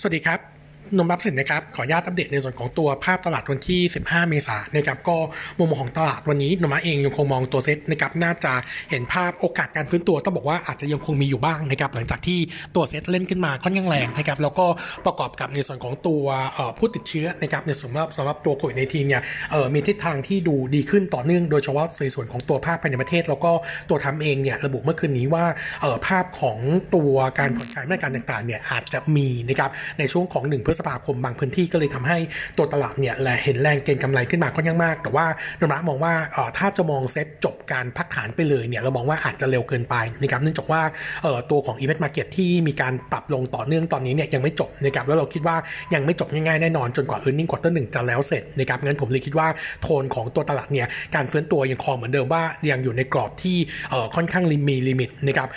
สวัสดีครับ นมรับสินนะครับขออนุญาตอัปเดตในส่วนของตัวภาพตลาดวันที่ 15 เมษายนนะครับก็มุมมองของตลาดวันนี้นมะเองยังคงมองตัวเซ็ตนะครับน่าจะเห็นภาพโอกาสการฟื้นตัวต้องบอกว่าอาจจะยังคงมีอยู่บ้างนะครับหลังจากที่ตัวเซ็ตเล่นขึ้นมาค่อนข้างแรงนะครับแล้วก็ประกอบกับในส่วนของตัวผู้ติดเชื้อนะครับในสำหรับสำหรับตัวโควิดในทีเนี่ยมีทิศทางที่ดูดีขึ้นต่อเนื่องโดยเฉพาะในส่วนของตัวภาพภายในประเทศ แล้วก็ตัวทรัมป์เองเนี่ยระบุเมื่อคืนนี้ว่าภาพของตัวการผ่อนคลายมาตรการต่างๆเนี่ยอาจจะมีนะครับในช่วงของ1พฤษภาคมบางพื้นที่ก็เลยทำให้ตัวตลาดเนี่ยแหละเห็นแรงเก็งกำไรขึ้นมาค่อนข้างมาก แต่ว่านมระมองว่าถ้าจะมองเซ็ตจบการพักฐานไปเลยเนี่ยเรามองว่าอาจจะเร็วเกินไปนะครับเนื่องจากว่าตัวของ Event Market ที่มีการปรับลงต่อเนื่องตอนนี้เนี่ยยังไม่จบนะครับแล้วเราคิดว่ายังไม่จบง่ายๆแน่นอนจนกว่า e a r n i n g Quarter 1จะแล้วเสร็จนะครับงั้นผมเลยคิดว่าโทนของตัวตลาดเนี่ยการเฟื้นตัวยังคงเหมือนเดิมว่ายังอยู่ในกรอบที่ค่อนข้างมี limit นะครับ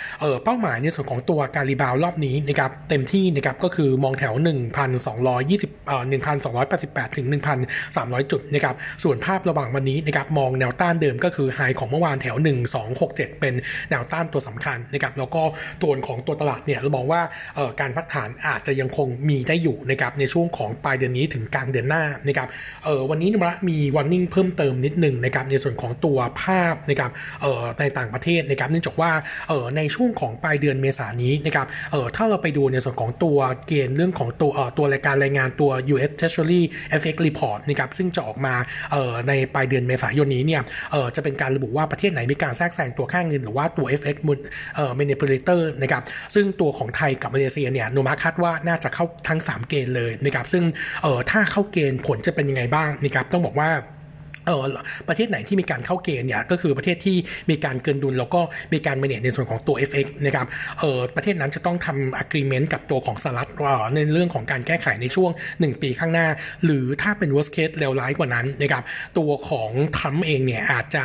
เป้าหมายในส่วนของตัวการ rebound รอบนี้นะครับเต็มที่นะครับก็คือมองแถว1,220เอ่อ1,288 ถึง 1,300 จุดนะครับ ส่วนภาพระหว่างวันนี้นะครับมองแนวต้านเดิมก็คือ high ของเมื่อวานแถว 1267 เป็นแนวต้านตัวสำคัญนะครับ แล้วก็ตัวของตัวตลาดเนี่ยเรามองว่าการพักฐานอาจจะยังคงมีได้อยู่นะครับในช่วงของปลายเดือนนี้ถึงกลางเดือนหน้านะครับวันนี้นมระมีวันนิ่งเพิ่มเติมนิดหนึ่งนะครับในส่วนของตัวภาพนะครับในต่างประเทศนะครับเนื่องจากว่าในช่วงของปลายเดือนเมษายนนี้นะครับถ้าเราไปดูในส่วนของตัวเกณฑ์เรื่องของตัวตัวรายการรายงานตัว US Treasury FX Report นะครับซึ่งจะออกมาในปลายเดือนเมษายนนี้เนี่ยจะเป็นการระบุว่าประเทศไหนมีการแทรกแซงตัวค่างเงินหรือว่าตัว FX manipulator นะครับซึ่งตัวของไทยกับมาเลเซียเนี่ยโนมาคาดว่าน่าจะเข้าทั้ง 3 เกณฑ์เลยนะครับซึ่งถ้าเข้าเกณฑ์ผลจะเป็นยังไงบ้างนะครับต้องบอกว่า ออประเทศไหนที่มีการเข้าเกณฑ์เนี่ยก็คือประเทศที่มีการเกินดุลแล้วก็มีการเมเนจในส่วนของตัว FX นะครับเออประเทศนั้นจะต้องทำ agreement กับตัวของสหรัฐในเรื่องของการแก้ไขในช่วง 1 ปีข้างหน้า หรือถ้าเป็น worst case เลวร้ายกว่านั้นนะครับตัวของทัมเองเนี่ยอาจจะ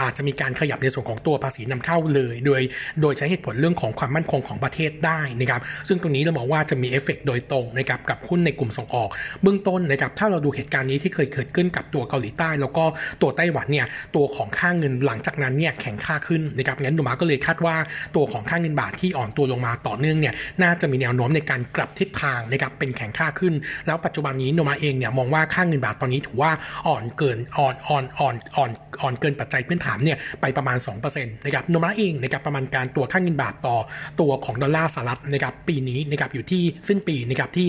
อาจจะมีการขยับในส่วนของตัวภาษีนำเข้าเลย โดยโดยใช้เหตุผลเรื่องของความมั่นคงของประเทศได้นะครับซึ่งตรงนี้เรามองว่าจะมีเอฟเฟกโดยตรงนะครับกับหุ้นในกลุ่มส่งออก เบื้องต้นนะครับถ้าเราดูเหตุการณ์นี้ที่เคยเกิดขึ้นกับตัวเกาหลีใต้แล้วก็ตัวไต้หวันเนี่ยตัวของค่าเงินหลังจากนั้นเนี่ยแข็งค่าขึ้นนะครับงั้นโนมูระก็เลยคาดว่าตัวของค่าเงินบาทที่อ่อนตัวลงมาต่อเนื่องเนี่ยน่าจะมีแนวโน้มในการกลับทิศทางนะครับเป็นแข็งค่าขึ้น แล้วปัจจุบันนี้โนมูระเองเนี่ยมองว่าค่าเงินบาทตอนนี้ถือว่าอ่อนเกินอ่อนอ่อนอ่อนอ่อน อ่อนเกินปัจจัยพื้นฐานเนี่ยไปประมาณ2%นะครับโนมูระเองนะครับประมาณการตัวค่าเงินบาทต่อตัวของดอลลาร์สหรัฐนะครับปีนี้นะครับอยู่ที่สิ้นปีนะครับที่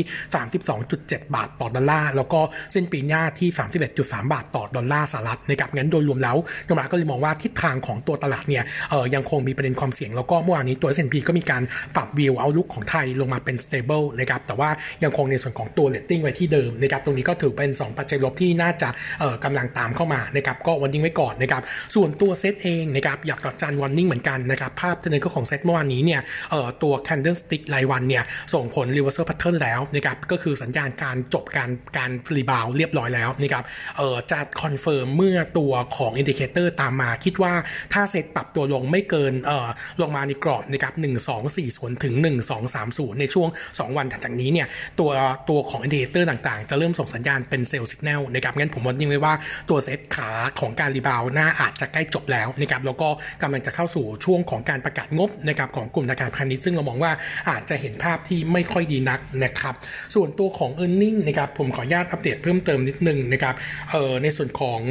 32.7 บาทต่อดอลลาร์แล้วก็สิ้นปีหน้าที่ 31.3 บาทต่อดอลลาร์สหรัฐนะครับงั้นโดยรวมแล้วโนมูระก็เลยมองว่าทิศทางของตัวตลาดเนี่ยเออยังคงมีประเด็นความเสี่ยง แล้วก็เมื่อวานนี้ตัว S&P ก็มีการปรับ view outlook ของไทยลงมาเป็น stable นะครับแต่ว่ายังคงในส่วนของตัวเลตติ้งไว้ที่เดิมนะครับตรงนี้ก็ถือเป็น 2 ปัจจัยลบที่น่าจะเออกำลังตามเข้ามานะครับก็ warning ไว้ก่อนนะครับส่วนตัวเซตเองนะครับอยากดอกจัน warning เหมือนกันนะครับภาพเทคนิคของเซตเมื่อวานนี้เนี่ยเออตัว candlestick รายวันเนี่ยส่งผล reversal pattern แล้วนะครับก็คือสัญญาณการจบการการ rebound เรียบร้อยแล้วนะครับเออจะ confirm เมื่อตัวของ indicator ตามมาคิดว่าถ้าเซตปรับตัวลงไม่เกินเอ่อลงมาในกรอบนะครับ1 2 4 0ถึง 1 2 3 0 ในช่วง 2 วันถัดจากนี้เนี่ยตัวตัวของ indicator ต่างๆ จะเริ่มส่งสัญญาณเป็น sell สัญญาณนะครับงั้นผม warning ไว้ว่าตัวเซตขาของการ rebound น่าอาจจะใกล้จบแล้วนะครับแล้วก็กำลังจะเข้าสู่ช่วงของการประกาศงบนะครับของกลุ่มธนาคารพาณิชย์ซึ่งเรามองว่าอาจจะเห็นภาพที่ไม่ค่อยดีนักนะครับส่วนตัวของ e a r n i n g นะครับผมขออนุญาตอัปเดตเพิ่มเติมนิดนึงนะครับเอ่อในส่วนของ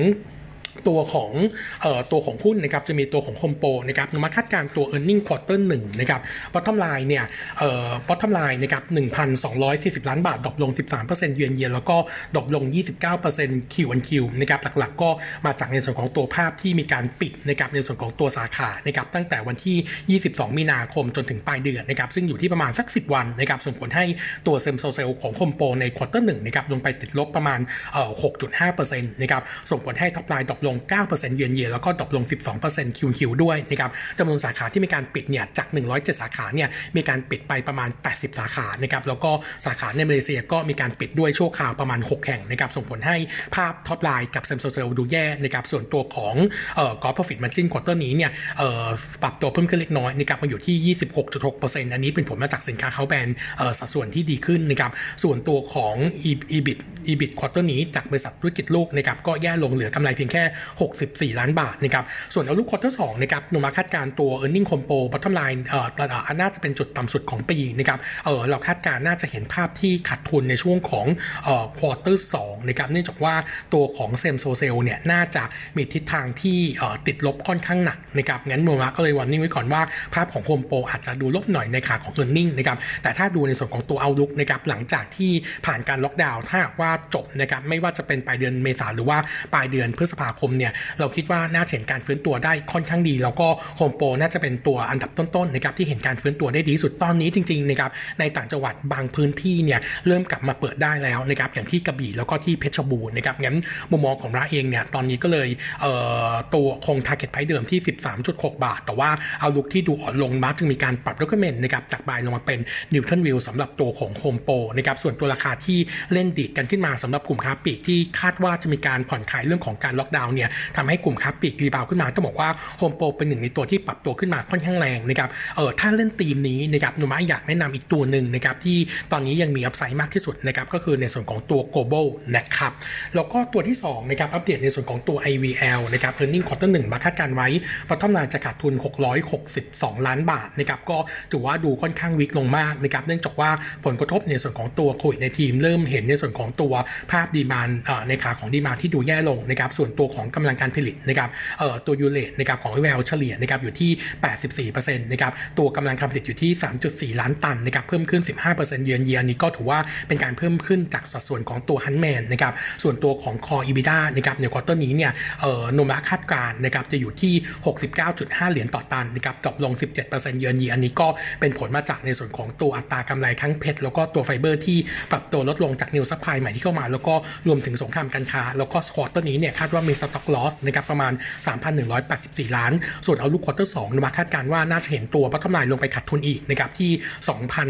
ตัวของออตัวของหุ้นนะครับจะมีตัวของโฮมโปรนะครับมาคาดการตัว e a r n i n g quarter หนึ่งนะครับ bottom line เนี่ยเอ่อ bottom line นะครับ1,240 ล้านบาท drop ลง 13% year on year แล้วก็ drop ลง 29% Q on Q นะครับหลักๆ ก็มาจากในส่วนของตัวภาพที่มีการปิดนะครับในส่วนของตัวสาขานะครับตั้งแต่วันที่ 22 มีนาคมจนถึงปลายเดือนนะครับซึ่งอยู่ที่ประมาณสัก 10 วันนะครับส่งผลให้ตัว same store sales ของโฮมโปรใน quarter หนึ่งนะครับลงไปติดลบประมาณเอ่อ6.5%นะครับส่งผลให้ top line drop ลง 9% year on year แล้วก็ drop ลง 12% Q Q ด้วยนะครับจำนวนสาขาที่มีการปิดเนี่ยจาก 107 สาขาเนี่ยมีการปิดไปประมาณ 80 สาขานะครับแล้วก็สาขาในมาเลเซียก็มีการปิดด้วยชั่วคราวประมาณ 6 แห่งนะครับส่งผลให้ภาพ top line กับ same store sales ดูแย่นะครับส่วนตัวของเอ่อ gross profit margin quarter นี้เนี่ยเอ่อปรับตัวเพิ่มขึ้นเล็กน้อยนะครับมาอยู่ที่ 26.6%อันนี้เป็นผลมาจากสินค้า house brand เอ่อสัดส่วนที่ดีขึ้นนะครับส่วนตัวของ EBIT EBIT ควอเตอร์นี้จากบริษัทธุรกิจลูกนะครับก็แย่ลงเหลือกำไรเพียงแค่64 ล้านบาทนะครับส่วน outlook quarter สองนะครับโนมูระคาดการตัว e a r n i n g compo bottom line เอ่อน่าจะเป็นจุดต่ำสุดของปีนะครับเออเราคาดการน่าจะเห็นภาพที่ขาดทุนในช่วงของเอ่อ quarter สองนะครับเนื่องจากว่าตัวของ same store sales เนี่ยน่าจะมีทิศทางที่เอ่อติดลบค่อนข้างหนักนะครับงั้นโนมูระก็เลย warning ไว้ก่อนว่าภาพของโฮมโปรอาจจะดูลบหน่อยในขาของ e a r n i n g นะครับแต่ถ้าดูในส่วนของตัว outlook นะครับหลังจากที่ผ่านการล็อกดาวน์ถ้าหากว่าจบนะครับไม่ว่าจะเป็นปลายเดือนเมษาหรือว่าปลายเดือนพฤษภาคมเนี่ยเราคิดว่าน่าเห็นการฟื้นตัวได้ค่อนข้างดี แล้วก็โฮมโปรน่าจะเป็นตัวอันดับต้นๆนะครับที่เห็นการฟื้นตัวได้ดีสุดตอนนี้จริงๆนะครับในต่างจังหวัดบางพื้นที่เนี่ยเริ่มกลับมาเปิดได้แล้วนะครับอย่างที่กระบี่แล้วก็ที่เพชรบูรณ์นะครับงั้นมุมมองของร้าเองเนี่ยตอนนี้ก็เลยเอ่อตัวคง target price เดิมที่ 13.6 บาท แต่ว่าเอาลุกที่ดูอ่อนลงมาจึงมีการปรับ recommend นะครับจากบายลงมาเป็น Newton View สำหรับตัวของโฮมโปรนะครับส่วนตัวราคาที่เล่นดีดกันขึ้นมาสำหรับกลุ่มค้าปลีกที่คาดว่าจะมีการผ่อนคลายเรื่องของการล็อกดาวน์เนี่ยทำให้กลุ่มค้าปลีก rebound ขึ้นมาต้องบอกว่าโฮมโปรเป็นหนึ่งในตัวที่ปรับตัวขึ้นมาค่อนข้างแรงนะครับเออถ้าเล่นธีมนี้นะครับโนมูระอยากแนะนำอีกตัวหนึ่งนะครับที่ตอนนี้ยังมี upside มากที่สุดนะครับก็คือในส่วนของตัว global นะครับแล้วก็ตัวที่2นะครับอัปเดตในส่วนของตัว IVL นะครับ earning quarter 1มาคาดการไว้ bottom line จะขาดทุน 662 ล้านบาทนะครับก็ถือว่าดูค่อนข้าง weak ลงมากนะครับเนื่องจากว่าผลกระทบในส่วนของตัวโควิดในทีมเริ่มเห็นในส่วนของตัวภาพ demand ในขาของ demand ที่ดูแย่ลงนะครับส่วนตัวของกำลังการผลิตนะครับเอ่อตัว U-rate นะครับของ IVL เฉลี่ยนะครับอยู่ที่ 84%นะครับตัวกำลังการผลิตอยู่ที่ 3.4 ล้านตันนะครับเพิ่มขึ้น 15%เยือนเยียนี้ก็ถือว่าเป็นการเพิ่มขึ้นจากสัดส่วนของตัว Huntsman นะครับส่วนตัวของ core EBITDA นะครับใน quarter นี้เนี่ยเอ่อโนมูระคาดการนะครับจะอยู่ที่ 69.5 เหรียญต่อตันนะครับ drop ลง 17% year on year นี้ก็เป็นผลมาจากในส่วนของตัวอัตรากำไรทั้ง PET แล้วก็ตัวไฟเบอร์ที่ปรับตัวลดลงจาก new supply ใหม่ที่เข้ามา แล้วก็รวมถึงสงครามการค้า แล้วก็ quarter นี้เนี่ยคาดว่ามี stock loss นะครับประมาณ 3,184 ล้าน ส่วน outlook quarter สองโนมูระคาดการว่าน่าจะเห็นตัว bottom line ลงไปขาดทุนอีกนะครับที่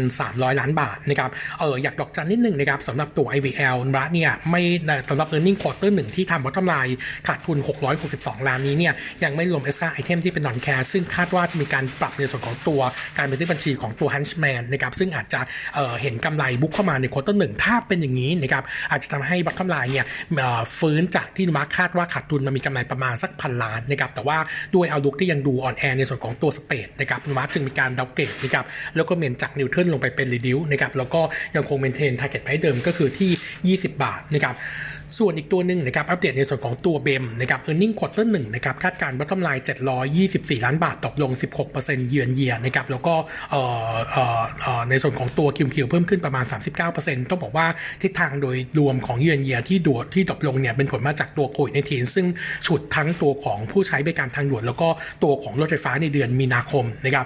2,300 ล้านบาทนะครับเอออยากดอกจันนิดนึงนะครับสำหรับตัว IVL นะเนี่ยไม่สำหรับ e a r n i n g quarter หนึ่งที่ทำ bottom lineขาดทุน 662 ล้านนี้เนี่ยยังไม่รวม extra item ที่เป็น non-cash ซึ่งคาดว่าจะมีการปรับในส่วนของตัวการบันทึกบัญชีของตัว Huntsman นะครับซึ่งอาจจะเห็นกำไร book เข้ามาใน quarter หนึ่งถ้าเป็นอย่างนี้นะครับอาจจะทำให้บรรทัดกำไรเนี่ยฟื้นจากที่โนมูระคาดว่าขาดทุนมันมีกำไรประมาณสักพันล้านนะครับแต่ว่าด้วย outlook ที่ยังดูอ่อนแอในส่วนของตัว spread นะครับโนมูระจึงมีการ downgrade นะครับแล้วก็ recommend จาก neutral ลงไปเป็น reduce นะครับแล้วก็ยังคง maintain target price เดิมก็คือที่ 20 บาทนะครับ ส่วนอีกตัวหนึ่งนะครับอัปเดตในส่วนของตัวเบมนะครับ e a r n i n g quarter หนึ่งนะครับคาดการณ์ตัวกำไร724 ล้านบาทตกลง 16%เยือนเยียนะครับแล้วก็ในส่วนของตัวคิวคิวเพิ่มขึ้นประมาณ 39%ต้องบอกว่าทิศทางโดยรวมของเยือนเยียที่ดวที่ตกลงเนี่ยเป็นผลมาจากตัวโควิด nineteen ซึ่งฉุดทั้งตัวของผู้ใช้บริการทางด่วน แล้วก็ตัวของรถไฟฟ้าในเดือนมีนาคมนะครับ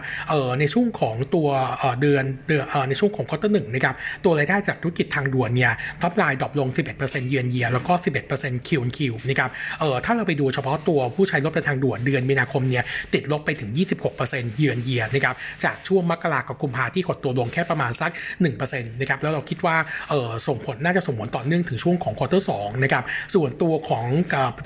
ในช่วงของตัวเดือนเดือนในช่วงของ quarter หนึ่งนะครับตัวรายได้จากธุรกิจทางด่วนเนี่ย top line drop ลง 11%เยือนเยียแล้วก็ 11%คิวคิวนะครับเออถ้าเราไปดูเฉพาะตัวผู้ใช้รถประทางด่วนเดือนมีนาคมเนี่ยติดลบไปถึง 26%เยือนเยียนะครับจากช่วงมกราคมกับกุมภาที่กดตัวลงแค่ประมาณสัก 1%นะครับแล้วเราคิดว่าเออส่งผลน่าจะส่งผลต่อเนื่องถึงช่วงของ quarter สองนะครับส่วนตัวของ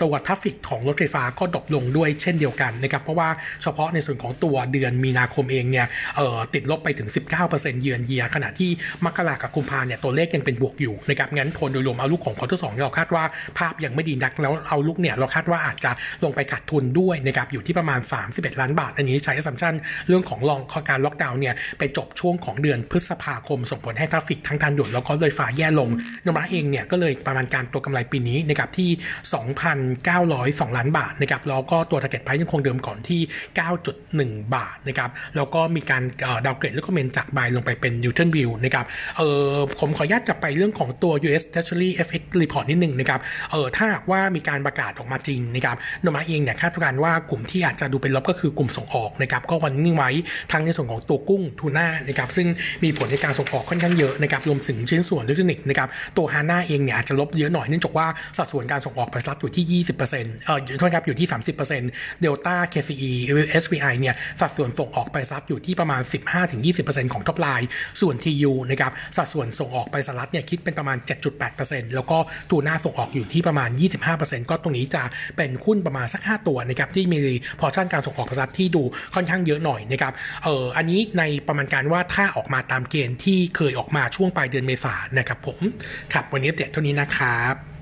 ตัว traffic ของรถไฟฟ้าก็ drop ลงด้วยเช่นเดียวกันนะครับเพราะว่าเฉพาะในส่วนของตัวเดือนมีนาคมเองเนี่ยเออติดลบไปถึง 19%เยือนเยียขณะที่มกราคมกับกุมภาเนี่ยตัวเลขยังเป็นบวกอยู่นะครับงั้นโทนโดยรวม outlook ของ quarter สองเราคาดว่าภาพยังไม่ดีนักแล้ว outlook เนี่ยเราคาดว่าอาจจะลงไปขาดทุนด้วยนะครับอยู่ที่ประมาณ 31 ล้านบาท อันนี้ใช้ assumption เรื่องของของการล็อกดาวน์เนี่ยไปจบช่วงของเดือนพฤษภาคม ส่งผลให้ traffic ทั้งทางด่วนแล้วก็รถไฟฟ้าแย่ลงนะครับเราเองเนี่ยก็เลยประมาณการตัวกำไรปีนี้นะครับที่ 2,902 ล้านบาทนะครับแล้วก็ตัว target price ยังคงเดิมก่อนที่ 9.1 บาทนะครับแล้วก็มีการดาวเกรดแล้วก็เมนจากบายลงไปเป็น Newton View นะครับเออผมขออนุญาตจะไปเรื่องของตัว US Treasury FX Report นิดนึงนะครับเออถ้าหากว่ามีการประกาศออกมาจริงนะครับโนมาเองเนี่ยคาดการณ์ว่ากลุ่มที่อาจจะดูเป็นลบก็คือกลุ่มส่งออกนะครับก็วันนี้ไว้ทั้งในส่วนของตัวกุ้งทูน่านะครับซึ่งมีผลในการส่งออกค่อนข้างเยอะนะครับรวมถึงชิ้นส่วนอิเล็กทรอนิกส์นะครับตัวฮาน่าเองเนี่ยอาจจะลบเยอะหน่อยเนื่องจากว่าสัดส่วนการส่งออกไปสหรัฐอยู่ที่ 20%เอ่อโทษครับอยู่ที่ 30%เดลต้า KCE SVI เนี่ยสัดส่วนส่งออกไปสหรัฐอยู่ที่ประมาณ 15-20%ของ top line ส่วน TU นะครับสัดส่วนส่งออกไปสหรัฐเนี่ยคิดเป็นประมาณ 7.8%แล้วก็ทูน่าส่งออกอยู่ที่ประมาณ 25%ก็ตรงนี้จะเป็นหุ้นประมาณสัก 5 ตัวนะครับที่มี portion การส่งออกไปสหรัฐที่ดูค่อนข้างเยอะหน่อยนะครับเอออันนี้ในประมาณการว่าถ้าออกมาตามเกณฑ์ที่เคยออกมาช่วงปลายเดือนเมษานนะครับผมครับวันนี้เตียเท่านี้นะครับ